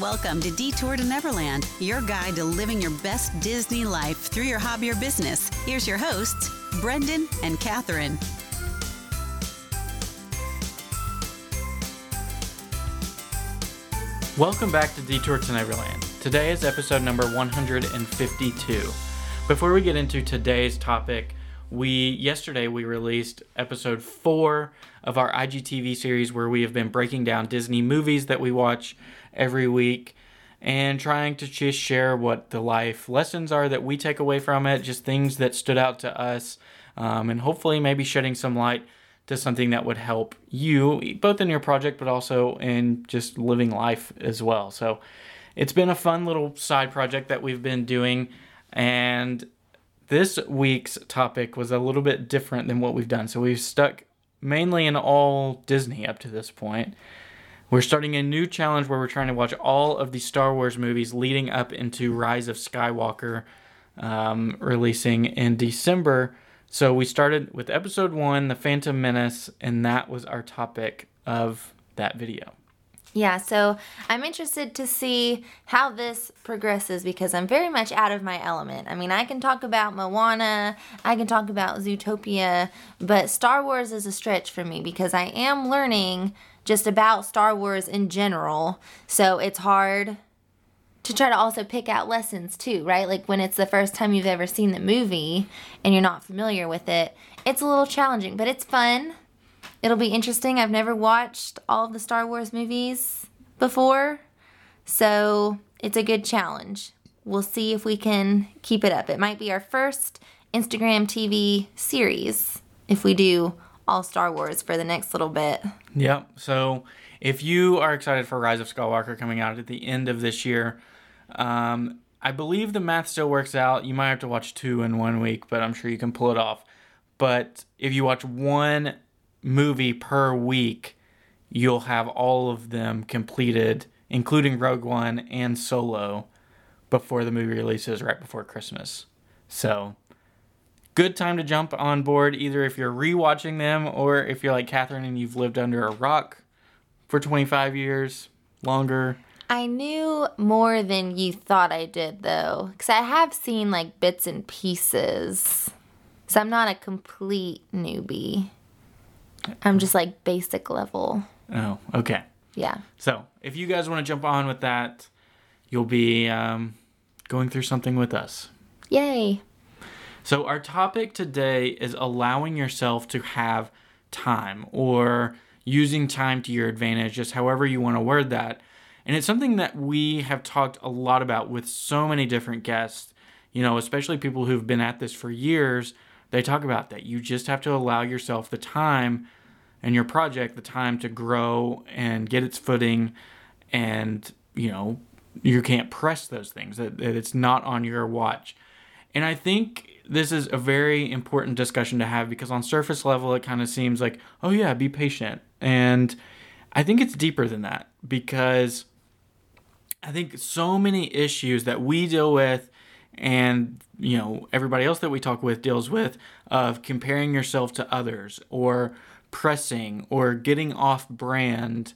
Welcome to Detour to Neverland, your guide to living your best Disney life through your hobby or business. Here's your hosts, Brendan and Catherine. Welcome back to Detour to Neverland. Today is episode number 152. Before we get into today's topic, we yesterday we released episode 4 of our IGTV series where we have been breaking down Disney movies that we watch every week and trying to just share what the life lessons are that we take away from it, just things that stood out to us, um, and hopefully maybe shedding some light to something that would help you both in your project but also in just living life as well. So it's been a fun little side project that we've been doing and this week's topic was a little bit different than what we've done. So we've stuck mainly in all Disney up to this point. We're starting a new challenge where we're trying to watch all of the Star Wars movies leading up into Rise of Skywalker, um, releasing in December. So we started with episode one, The Phantom Menace, and that was our topic of that video. Yeah, so I'm interested to see how this progresses because I'm very much out of my element. I mean, I can talk about Moana, I can talk about Zootopia, but Star Wars is a stretch for me because I am learning just about Star Wars in general. So it's hard to try to also pick out lessons too, right? Like when it's the first time you've ever seen the movie and you're not familiar with it, it's a little challenging, but it's fun. It'll be interesting. I've never watched all of the Star Wars movies before, so it's a good challenge. We'll see if we can keep it up. It might be our first Instagram TV series if we do all Star Wars for the next little bit. Yep. So if you are excited for Rise of Skywalker coming out at the end of this year, um, I believe the math still works out. You might have to watch two in one week, but I'm sure you can pull it off. But if you watch one movie per week, you'll have all of them completed, including Rogue One and Solo, before the movie releases right before Christmas. So, good time to jump on board either if you're rewatching them or if you're like Catherine and you've lived under a rock for 25 years, longer. I knew more than you thought I did, though, because I have seen like bits and pieces. So I'm not a complete newbie. I'm just like basic level. Oh, okay. Yeah. So, if you guys want to jump on with that, you'll be um, going through something with us. Yay. So, our topic today is allowing yourself to have time or using time to your advantage, just however you want to word that. And it's something that we have talked a lot about with so many different guests, you know, especially people who've been at this for years. They talk about that. You just have to allow yourself the time and your project the time to grow and get its footing and, you know, you can't press those things that, that it's not on your watch. And I think this is a very important discussion to have because on surface level it kind of seems like, oh yeah, be patient. And I think it's deeper than that because I think so many issues that we deal with and you know everybody else that we talk with deals with of comparing yourself to others or pressing or getting off brand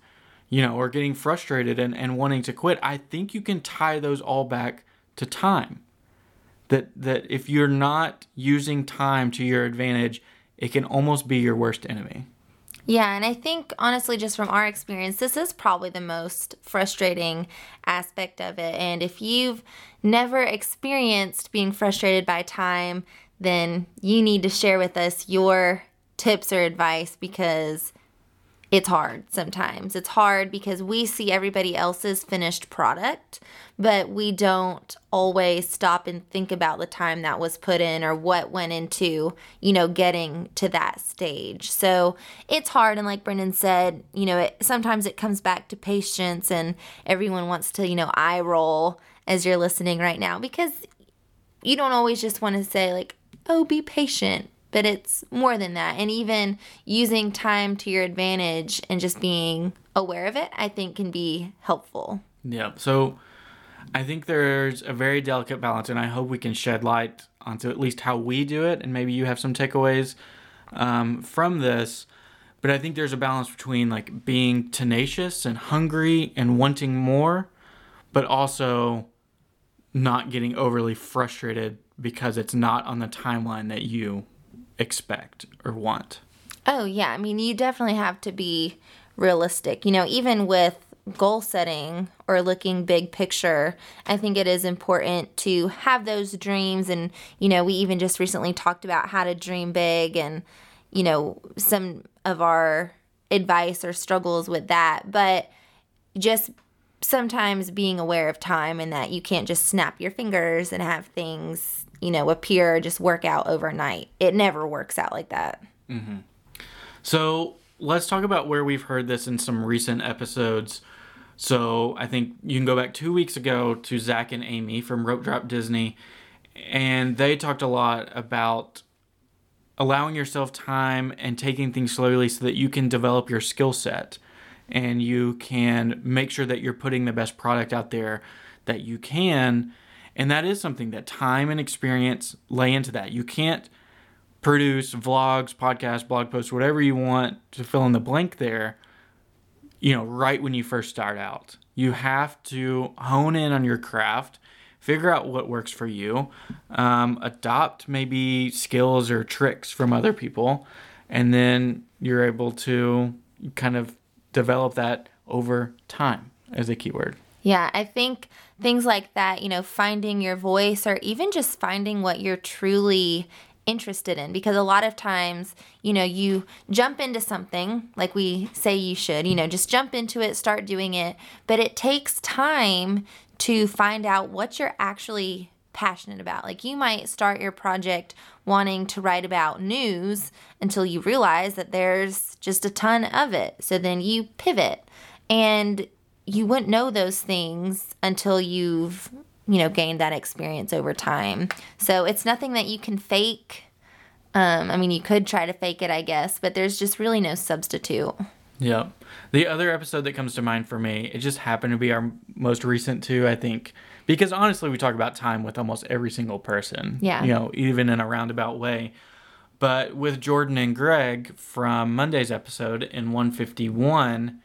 you know or getting frustrated and, and wanting to quit i think you can tie those all back to time that that if you're not using time to your advantage it can almost be your worst enemy yeah, and I think honestly, just from our experience, this is probably the most frustrating aspect of it. And if you've never experienced being frustrated by time, then you need to share with us your tips or advice because it's hard sometimes. It's hard because we see everybody else's finished product, but we don't always stop and think about the time that was put in or what went into, you know, getting to that stage. So it's hard. And like Brendan said, you know, it, sometimes it comes back to patience, and everyone wants to, you know, eye roll as you're listening right now because you don't always just want to say, like, oh, be patient but it's more than that. And even using time to your advantage and just being aware of it, I think can be helpful. Yeah. So I think there's a very delicate balance, and I hope we can shed light onto at least how we do it, and maybe you have some takeaways um, from this. But I think there's a balance between like being tenacious and hungry and wanting more, but also not getting overly frustrated because it's not on the timeline that you expect or want. Oh, yeah. I mean, you definitely have to be realistic. You know, even with goal setting or looking big picture, I think it is important to have those dreams. And, you know, we even just recently talked about how to dream big and, you know, some of our advice or struggles with that. But just sometimes being aware of time and that you can't just snap your fingers and have things, you know, appear, just work out overnight. It never works out like that. Mm-hmm. So let's talk about where we've heard this in some recent episodes. So I think you can go back two weeks ago to Zach and Amy from Rope Drop Disney, and they talked a lot about allowing yourself time and taking things slowly so that you can develop your skill set and you can make sure that you're putting the best product out there that you can. And that is something that time and experience lay into that. You can't produce vlogs, podcasts, blog posts, whatever you want to fill in the blank there, you know, right when you first start out. You have to hone in on your craft, figure out what works for you, um, adopt maybe skills or tricks from other people, and then you're able to kind of develop that over time as a keyword. Yeah, I think things like that, you know, finding your voice or even just finding what you're truly interested in because a lot of times, you know, you jump into something like we say you should, you know, just jump into it, start doing it, but it takes time to find out what you're actually passionate about. Like you might start your project wanting to write about news until you realize that there's just a ton of it. So then you pivot and you wouldn't know those things until you've, you know, gained that experience over time. So it's nothing that you can fake. Um, I mean, you could try to fake it, I guess, but there's just really no substitute. Yep. The other episode that comes to mind for me, it just happened to be our most recent too, I think. Because honestly, we talk about time with almost every single person. Yeah. You know, even in a roundabout way. But with Jordan and Greg from Monday's episode in 151,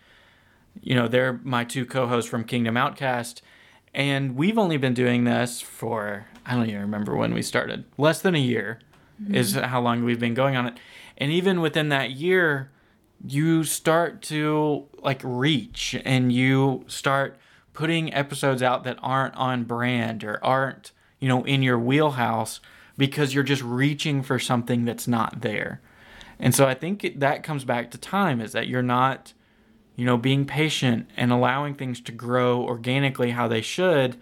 you know, they're my two co hosts from Kingdom Outcast. And we've only been doing this for, I don't even remember when we started, less than a year mm-hmm. is how long we've been going on it. And even within that year, you start to like reach and you start putting episodes out that aren't on brand or aren't, you know, in your wheelhouse because you're just reaching for something that's not there. And so I think that comes back to time is that you're not, you know, being patient and allowing things to grow organically how they should.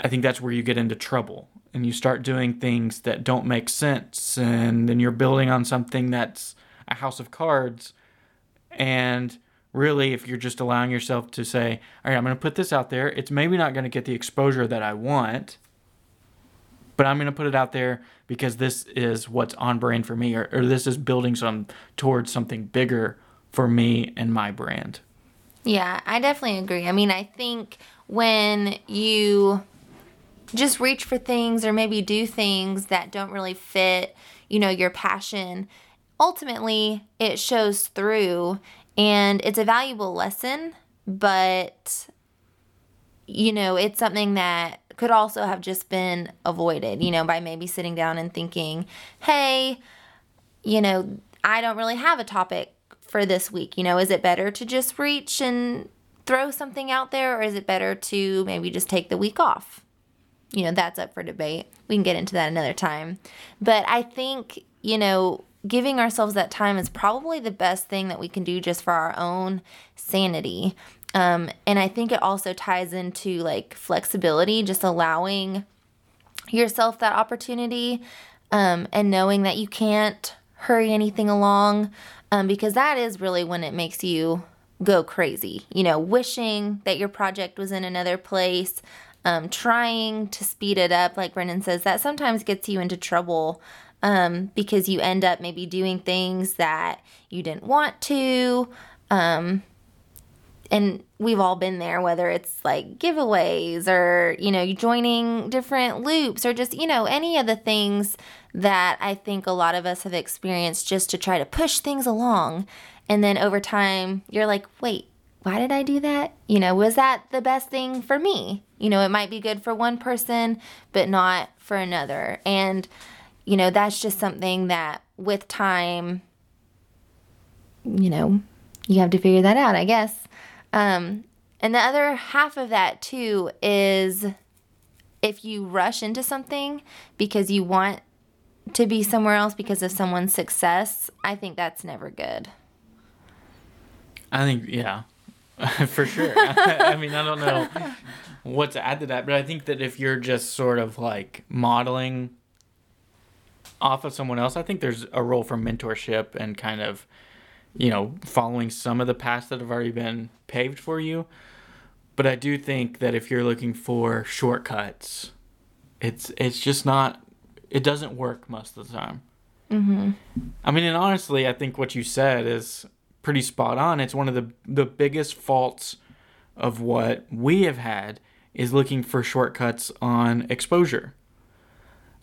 I think that's where you get into trouble and you start doing things that don't make sense and then you're building on something that's a house of cards and really if you're just allowing yourself to say all right i'm going to put this out there. It's maybe not going to get the exposure that i want but i'm going to put it out there because this is what's on brand for me or, or this is building some towards something bigger for me and my brand. Yeah i definitely agree. I mean i think when you just reach for things or maybe do things that don't really fit you know your passion ultimately it shows through and it's a valuable lesson, but you know, it's something that could also have just been avoided, you know, by maybe sitting down and thinking, hey, you know, I don't really have a topic for this week. You know, is it better to just reach and throw something out there, or is it better to maybe just take the week off? You know, that's up for debate. We can get into that another time. But I think, you know, giving ourselves that time is probably the best thing that we can do just for our own sanity. Um, and I think it also ties into like flexibility, just allowing yourself that opportunity um, and knowing that you can't hurry anything along um, because that is really when it makes you go crazy. You know, wishing that your project was in another place, um, trying to speed it up, like Brendan says, that sometimes gets you into trouble um, because you end up maybe doing things that you didn't want to. Um, and we've all been there, whether it's like giveaways or, you know, joining different loops or just, you know, any of the things that I think a lot of us have experienced just to try to push things along. And then over time, you're like, wait, why did I do that? You know, was that the best thing for me? You know, it might be good for one person, but not for another. And, you know, that's just something that with time, you know, you have to figure that out, I guess. Um, and the other half of that, too, is if you rush into something because you want to be somewhere else because of someone's success, I think that's never good. I think, yeah, for sure. I mean, I don't know what to add to that, but I think that if you're just sort of like modeling off of someone else, I think there's a role for mentorship and kind of, you know, following some of the paths that have already been paved for you. But I do think that if you're looking for shortcuts, it's it's just not it doesn't work most of the time. Mm-hmm. I mean, and honestly, I think what you said is pretty spot on. It's one of the the biggest faults of what we have had is looking for shortcuts on exposure.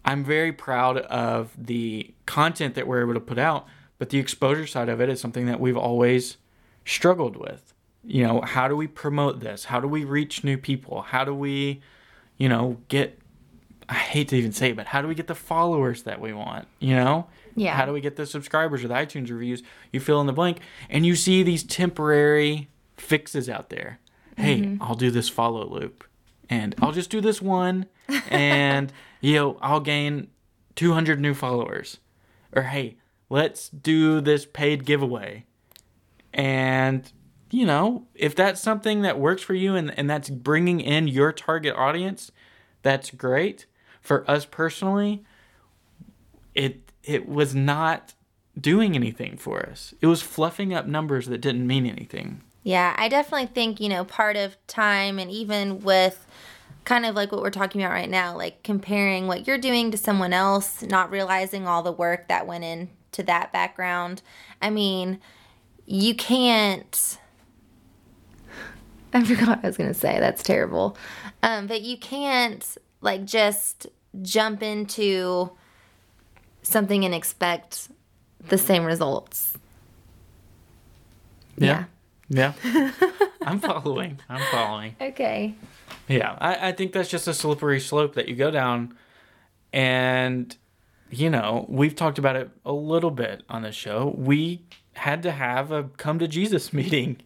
I'm very proud of the content that we're able to put out, but the exposure side of it is something that we've always struggled with. You know, how do we promote this? How do we reach new people? How do we, you know, get I hate to even say it, but how do we get the followers that we want? You know? Yeah. How do we get the subscribers or the iTunes reviews? You fill in the blank and you see these temporary fixes out there. Hey, mm-hmm. I'll do this follow loop and I'll just do this one and you know, I'll gain 200 new followers. Or hey, let's do this paid giveaway. And you know, if that's something that works for you and, and that's bringing in your target audience, that's great for us personally, it it was not doing anything for us. It was fluffing up numbers that didn't mean anything. Yeah, I definitely think, you know, part of time and even with kind of like what we're talking about right now, like comparing what you're doing to someone else, not realizing all the work that went into that background. I mean, you can't I forgot what I was going to say. That's terrible. Um, but you can't like just jump into something and expect the same results. Yeah. Yeah. yeah. I'm following. I'm following. Okay. Yeah. I, I think that's just a slippery slope that you go down. And, you know, we've talked about it a little bit on the show. We had to have a come to Jesus meeting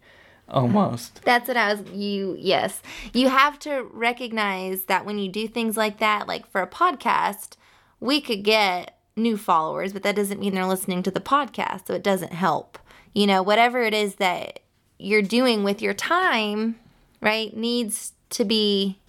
Almost. That's what I was you yes. You have to recognize that when you do things like that, like for a podcast, we could get new followers, but that doesn't mean they're listening to the podcast, so it doesn't help. You know, whatever it is that you're doing with your time, right, needs to be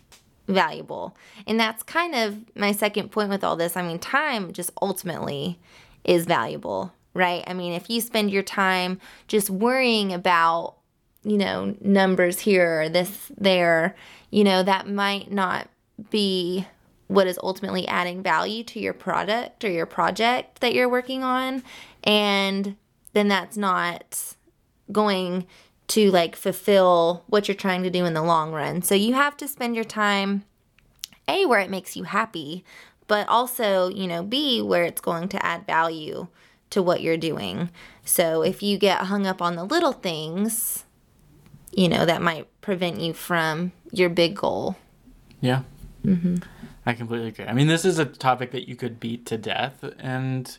valuable. And that's kind of my second point with all this. I mean, time just ultimately is valuable, right? I mean, if you spend your time just worrying about you know, numbers here or this there, you know, that might not be what is ultimately adding value to your product or your project that you're working on. And then that's not going to like fulfill what you're trying to do in the long run. So you have to spend your time A where it makes you happy, but also, you know, B where it's going to add value to what you're doing. So if you get hung up on the little things, you know, that might prevent you from your big goal. Yeah. Mm-hmm. I completely agree. I mean, this is a topic that you could beat to death. And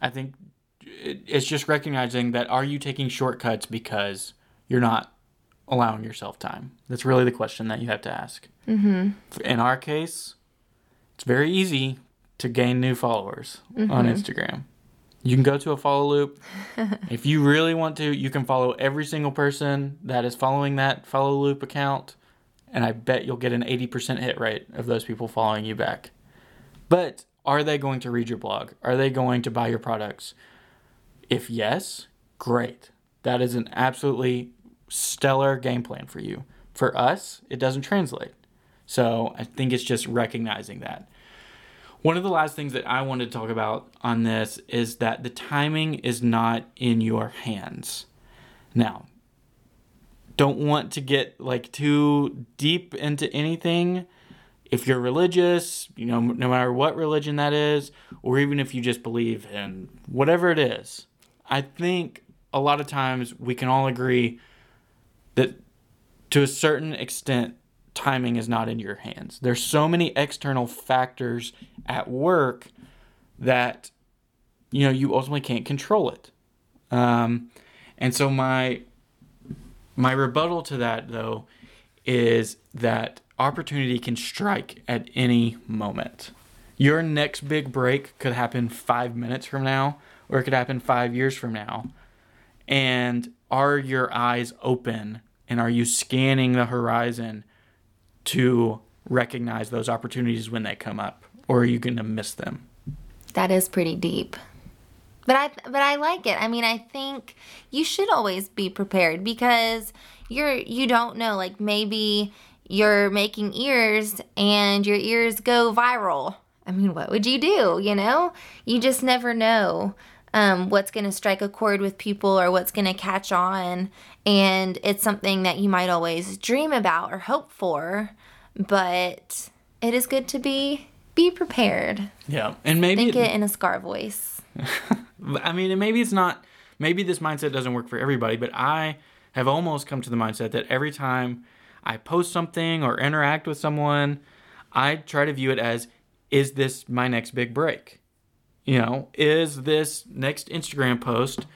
I think it's just recognizing that are you taking shortcuts because you're not allowing yourself time? That's really the question that you have to ask. Mm-hmm. In our case, it's very easy to gain new followers mm-hmm. on Instagram. You can go to a follow loop. if you really want to, you can follow every single person that is following that follow loop account. And I bet you'll get an 80% hit rate of those people following you back. But are they going to read your blog? Are they going to buy your products? If yes, great. That is an absolutely stellar game plan for you. For us, it doesn't translate. So I think it's just recognizing that. One of the last things that I wanted to talk about on this is that the timing is not in your hands. Now, don't want to get like too deep into anything. If you're religious, you know, no matter what religion that is, or even if you just believe in whatever it is, I think a lot of times we can all agree that to a certain extent, timing is not in your hands. There's so many external factors at work that you know you ultimately can't control it. Um, and so my my rebuttal to that though is that opportunity can strike at any moment. Your next big break could happen 5 minutes from now or it could happen 5 years from now. And are your eyes open and are you scanning the horizon to recognize those opportunities when they come up or are you going to miss them? That is pretty deep. But I but I like it. I mean, I think you should always be prepared because you're you don't know like maybe you're making ears and your ears go viral. I mean, what would you do, you know? You just never know. Um, what's going to strike a chord with people or what's going to catch on. And it's something that you might always dream about or hope for, but it is good to be be prepared. Yeah, and maybe Think it in a scar voice. I mean, and maybe it's not. Maybe this mindset doesn't work for everybody, but I have almost come to the mindset that every time I post something or interact with someone, I try to view it as, is this my next big break? You know, is this next Instagram post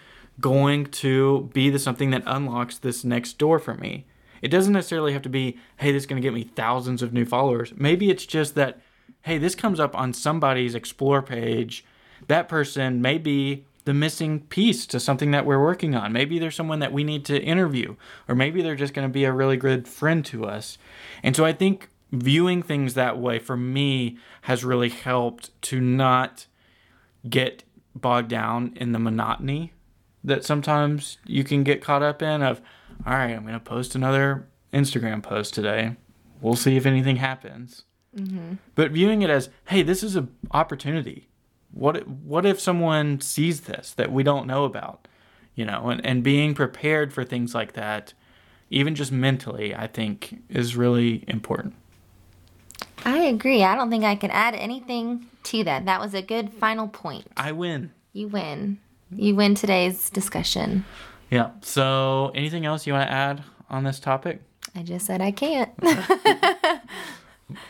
going to be the something that unlocks this next door for me? It doesn't necessarily have to be, hey, this is going to get me thousands of new followers. Maybe it's just that, hey, this comes up on somebody's explore page. That person may be the missing piece to something that we're working on. Maybe there's someone that we need to interview, or maybe they're just going to be a really good friend to us. And so I think viewing things that way for me has really helped to not get bogged down in the monotony that sometimes you can get caught up in of all right i'm going to post another instagram post today. We'll see if anything happens. Mm-hmm. but viewing it as hey this is an opportunity. What what if someone sees this that we don't know about? You know and, and being prepared for things like that even just mentally i think is really important I agree. I don't think I can add anything to that. That was a good final point. i win You win. You win today's discussion. yeah so anything else you want to add on this topic I just said I can't.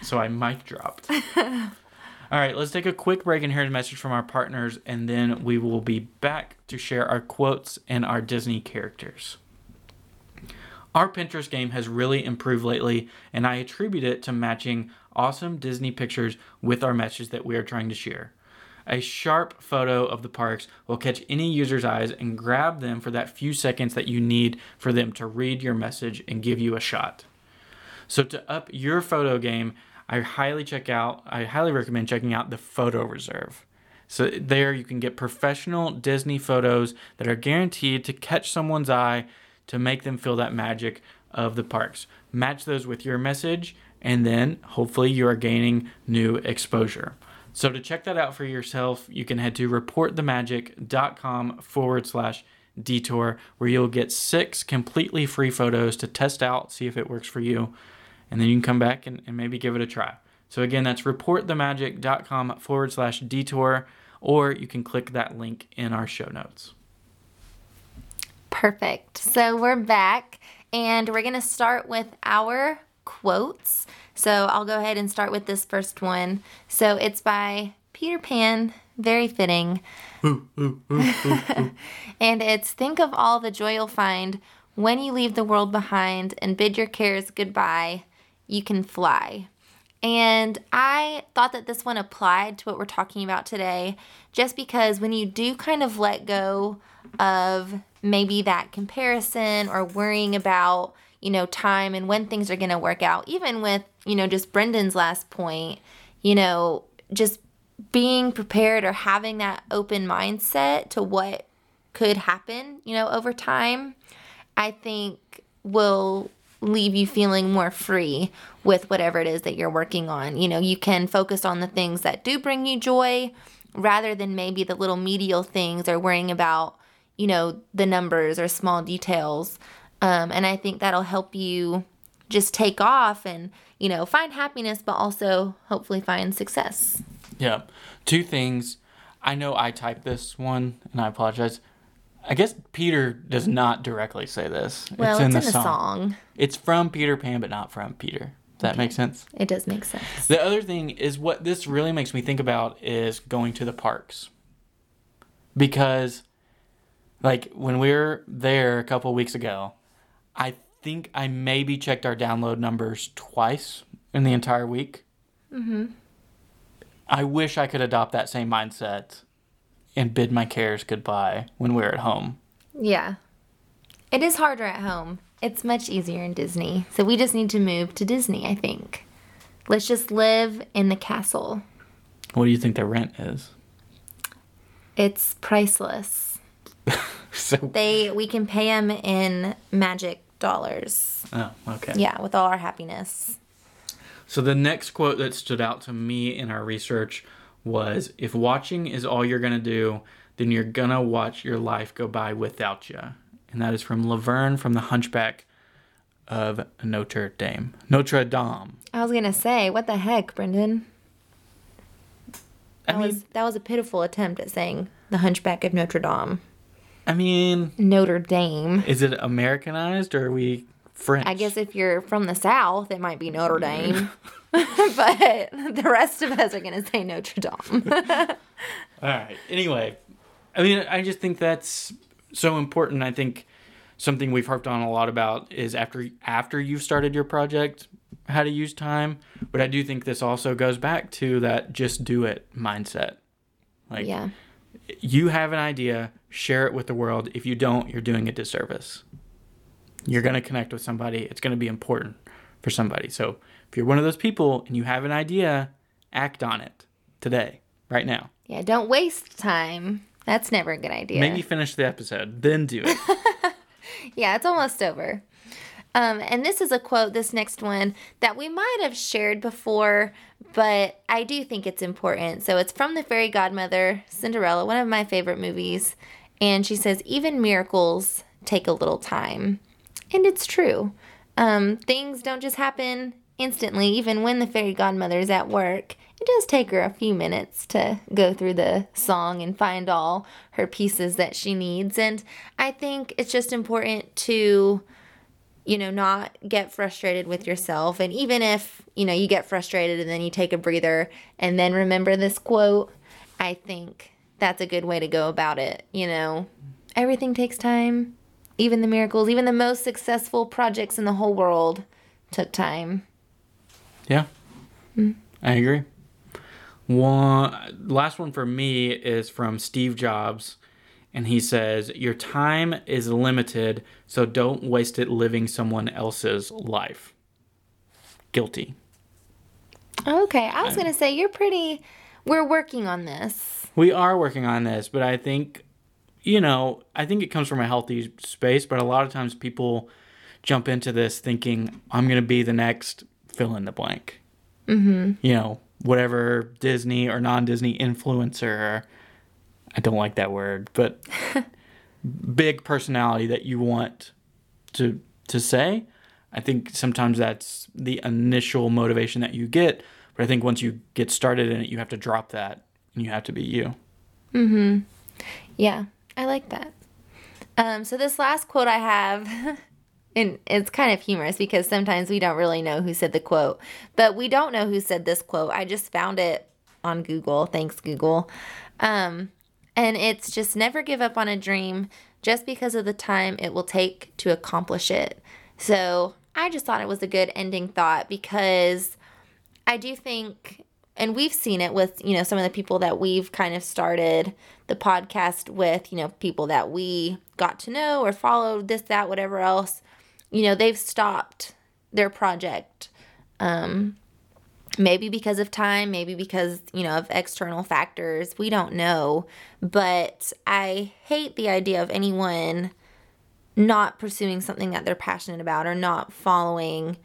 So I mic dropped. All right, let's take a quick break and hear a message from our partners, and then we will be back to share our quotes and our Disney characters. Our Pinterest game has really improved lately, and I attribute it to matching awesome Disney pictures with our message that we are trying to share. A sharp photo of the parks will catch any user's eyes and grab them for that few seconds that you need for them to read your message and give you a shot. So to up your photo game, I highly check out I highly recommend checking out the Photo Reserve. So there you can get professional Disney photos that are guaranteed to catch someone's eye to make them feel that magic of the parks. Match those with your message and then hopefully you are gaining new exposure. So to check that out for yourself, you can head to reportthemagic.com forward slash detour where you'll get six completely free photos to test out, see if it works for you and then you can come back and, and maybe give it a try. So again, that's reportthemagic.com forward slash detour, or you can click that link in our show notes. Perfect. So we're back and we're going to start with our quotes. So I'll go ahead and start with this first one. So it's by Peter Pan, very fitting. and it's think of all the joy you'll find when you leave the world behind and bid your cares goodbye. You can fly. And I thought that this one applied to what we're talking about today, just because when you do kind of let go of maybe that comparison or worrying about, you know, time and when things are going to work out, even with, you know, just Brendan's last point, you know, just being prepared or having that open mindset to what could happen, you know, over time, I think will leave you feeling more free with whatever it is that you're working on. You know, you can focus on the things that do bring you joy rather than maybe the little medial things or worrying about, you know, the numbers or small details. Um, and I think that'll help you just take off and, you know, find happiness, but also hopefully find success. Yeah. Two things. I know I typed this one and I apologize. I guess Peter does not directly say this. Well, it's in, the, song. It's from Peter Pan, but not from Peter. Does that make sense? It does make sense. The other thing is what this really makes me think about is going to the parks. Because, like, when we were there a couple weeks ago, I think I maybe checked our download numbers twice in the entire week. Mm-hmm. I wish I could adopt that same mindset and bid my cares goodbye when we're at home. Yeah. It is harder at home. It's much easier in Disney. So we just need to move to Disney, I think. Let's just live in the castle. What do you think the rent is? It's priceless. so They we can pay them in magic dollars. Oh, okay. Yeah, with all our happiness. So the next quote that stood out to me in our research was if watching is all you're going to do, then you're going to watch your life go by without you. And that is from Laverne from The Hunchback of Notre Dame. Notre Dame. I was gonna say, what the heck, Brendan? I That mean, was that was a pitiful attempt at saying the Hunchback of Notre Dame. I mean, Notre Dame. is it Americanized or are we French? I guess if you're from the South, it might be Notre Dame. but the rest of us are gonna say Notre Dame. All right. Anyway, I mean, I just think that's so important. I think something we've harped on a lot about is after after you've started your project, how to use time. But I do think this also goes back to that just do it mindset. Like yeah. You have an idea, share it with the world. If you don't, you're doing a disservice. You're going to connect with somebody. It's going to be important for somebody. So, if you're one of those people and you have an idea, act on it today, right now. Yeah, don't waste time. That's never a good idea. Maybe finish the episode, then do it. Yeah, it's almost over. Um, and this is a quote, this next one, that we might have shared before, but I do think it's important. So it's from The Fairy Godmother, Cinderella, one of my favorite movies. And she says, Even miracles take a little time. And it's true. Um, things don't just happen instantly, even when the fairy godmother is at work. It does take her a few minutes to go through the song and find all her pieces that she needs. And I think it's just important to, you know, not get frustrated with mm-hmm. yourself. And even if, you know, you get frustrated and then you take a breather and then remember this quote, I think that's a good way to go about it. You know, everything takes time. Even the miracles, even the most successful projects in the whole world took time. Yeah, mm. I agree. One last one for me is from Steve Jobs, and he says, "Your time is limited, so don't waste it living someone else's life." Guilty. Okay, I was going to say you're pretty we're working on this. We are working on this, but I think, you know, I think it comes from a healthy space. But a lot of times people jump into this thinking, I'm going to be the next fill in the blank. Mm-hmm. You know, whatever Disney or non Disney influencer. I don't like that word, but big personality that you want to to say. I think sometimes that's the initial motivation that you get, but I think once you get started in it, you have to drop that and you have to be you. Mhm. Yeah, I like that. Um, so this last quote I have, and it's kind of humorous because sometimes we don't really know who said the quote, but we don't know who said this quote. I just found it on Google. Thanks, Google. Um, and it's just never give up on a dream just because of the time it will take to accomplish it. So I just thought it was a good ending thought because I do think, and we've seen it with, you know, some of the people that we've kind of started the podcast with, you know, people that we got to know or followed, this, that, whatever else, you know, they've stopped their project. Um, maybe because of time, maybe because, you know, of external factors. We don't know. But I hate the idea of anyone not pursuing something that they're passionate about or not following,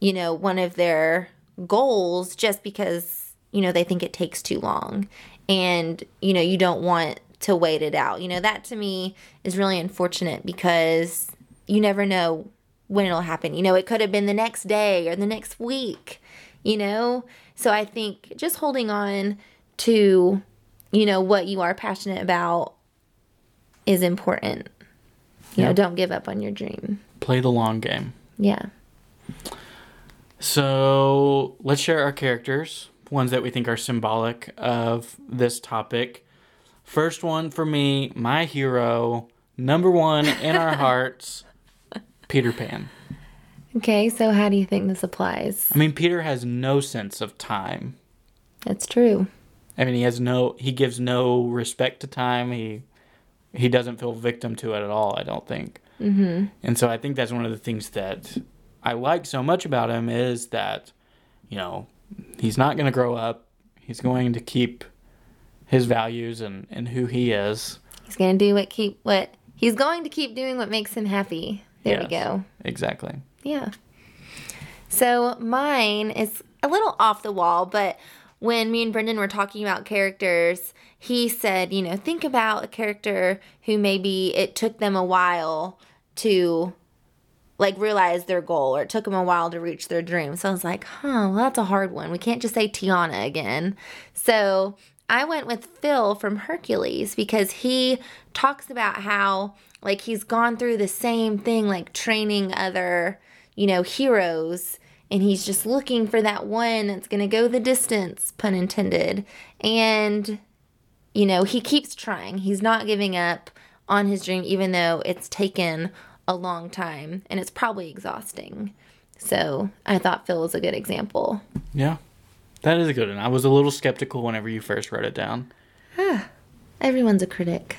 you know, one of their goals just because, you know, they think it takes too long. And, you know, you don't want to wait it out. You know, that to me is really unfortunate because you never know when it'll happen. You know, it could have been the next day or the next week, you know? So I think just holding on to, you know, what you are passionate about is important. You Yeah. know, don't give up on your dream. Play the long game. Yeah. So let's share our characters, ones that we think are symbolic of this topic. First one for me, my hero, number one in our hearts, Peter Pan. Okay, so how do you think this applies? I mean, Peter has no sense of time. That's true. I mean, he has no, he gives no respect to time. He, he doesn't feel victim to it at all. I don't think. Mm-hmm. And so I think that's one of the things that I like so much about him is that, you know, he's not going to grow up. He's going to keep his values and, and who he is. He's gonna do what keep what he's going to keep doing what makes him happy. There we go. Exactly. Yeah. So mine is a little off the wall, but when me and Brendan were talking about characters, he said, you know, think about a character who maybe it took them a while to like realize their goal or it took them a while to reach their dream. So I was like, huh, well, that's a hard one. We can't just say Tiana again. So I went with Phil from Hercules because he talks about how like he's gone through the same thing, like training other, you know, heroes. And he's just looking for that one that's going to go the distance, pun intended. And you know, he keeps trying. He's not giving up on his dream, even though it's taken a long time and it's probably exhausting. So I thought Phil was a good example. Yeah. That is a good one. I was a little skeptical whenever you first wrote it down. Ah, Everyone's a critic.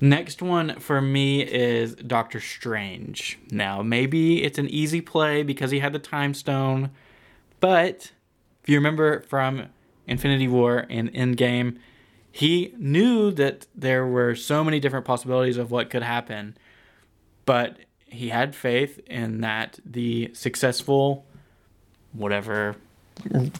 Next one for me is Doctor Strange. Now, maybe it's an easy play because he had the time stone, but if you remember from Infinity War and Endgame, he knew that there were so many different possibilities of what could happen, but he had faith in that the successful, whatever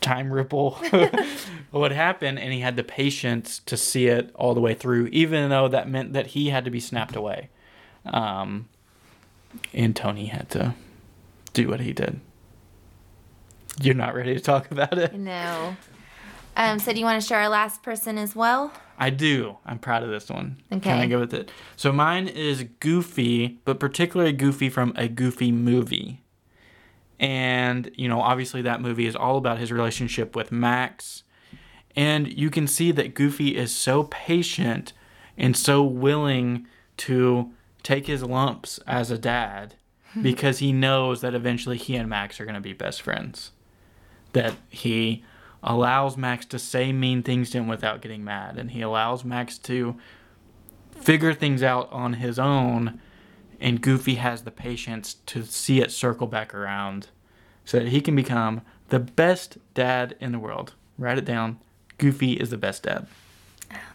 time ripple would happen and he had the patience to see it all the way through even though that meant that he had to be snapped away. Um, and tony had to do what he did. You're not ready to talk about it. No. Um, so do you want to share our last person as well? i do. I'm proud of this one. Okay can i go with it? So mine is goofy but particularly goofy from a goofy movie and you know obviously that movie is all about his relationship with max. And you can see that goofy is so patient and so willing to take his lumps as a dad hmm. because he knows that eventually he and max are going to be best friends. That he allows max to say mean things to him without getting mad and he allows max to figure things out on his own and Goofy has the patience to see it circle back around so that he can become the best dad in the world. Write it down. Goofy is the best dad.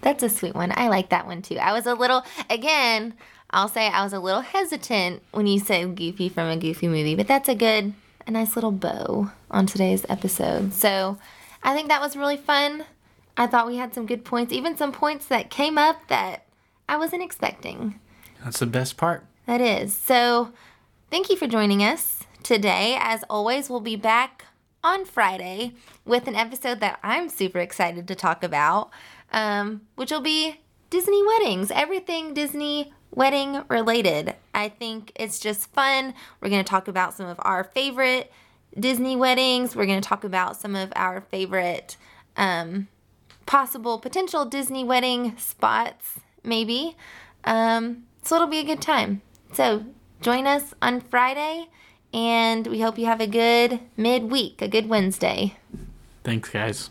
That's a sweet one. I like that one too. I was a little, again, I'll say I was a little hesitant when you said Goofy from a Goofy movie, but that's a good, a nice little bow on today's episode. So I think that was really fun. I thought we had some good points, even some points that came up that I wasn't expecting. That's the best part. That is. So, thank you for joining us today. As always, we'll be back on Friday with an episode that I'm super excited to talk about, um, which will be Disney weddings, everything Disney wedding related. I think it's just fun. We're going to talk about some of our favorite Disney weddings. We're going to talk about some of our favorite um, possible potential Disney wedding spots, maybe. Um, so it'll be a good time. So join us on Friday, and we hope you have a good midweek, a good Wednesday. Thanks, guys.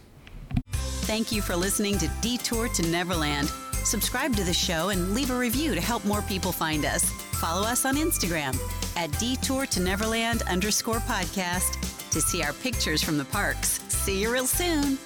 Thank you for listening to Detour to Neverland. Subscribe to the show and leave a review to help more people find us. Follow us on Instagram at Detour to Neverland underscore podcast to see our pictures from the parks. See you real soon.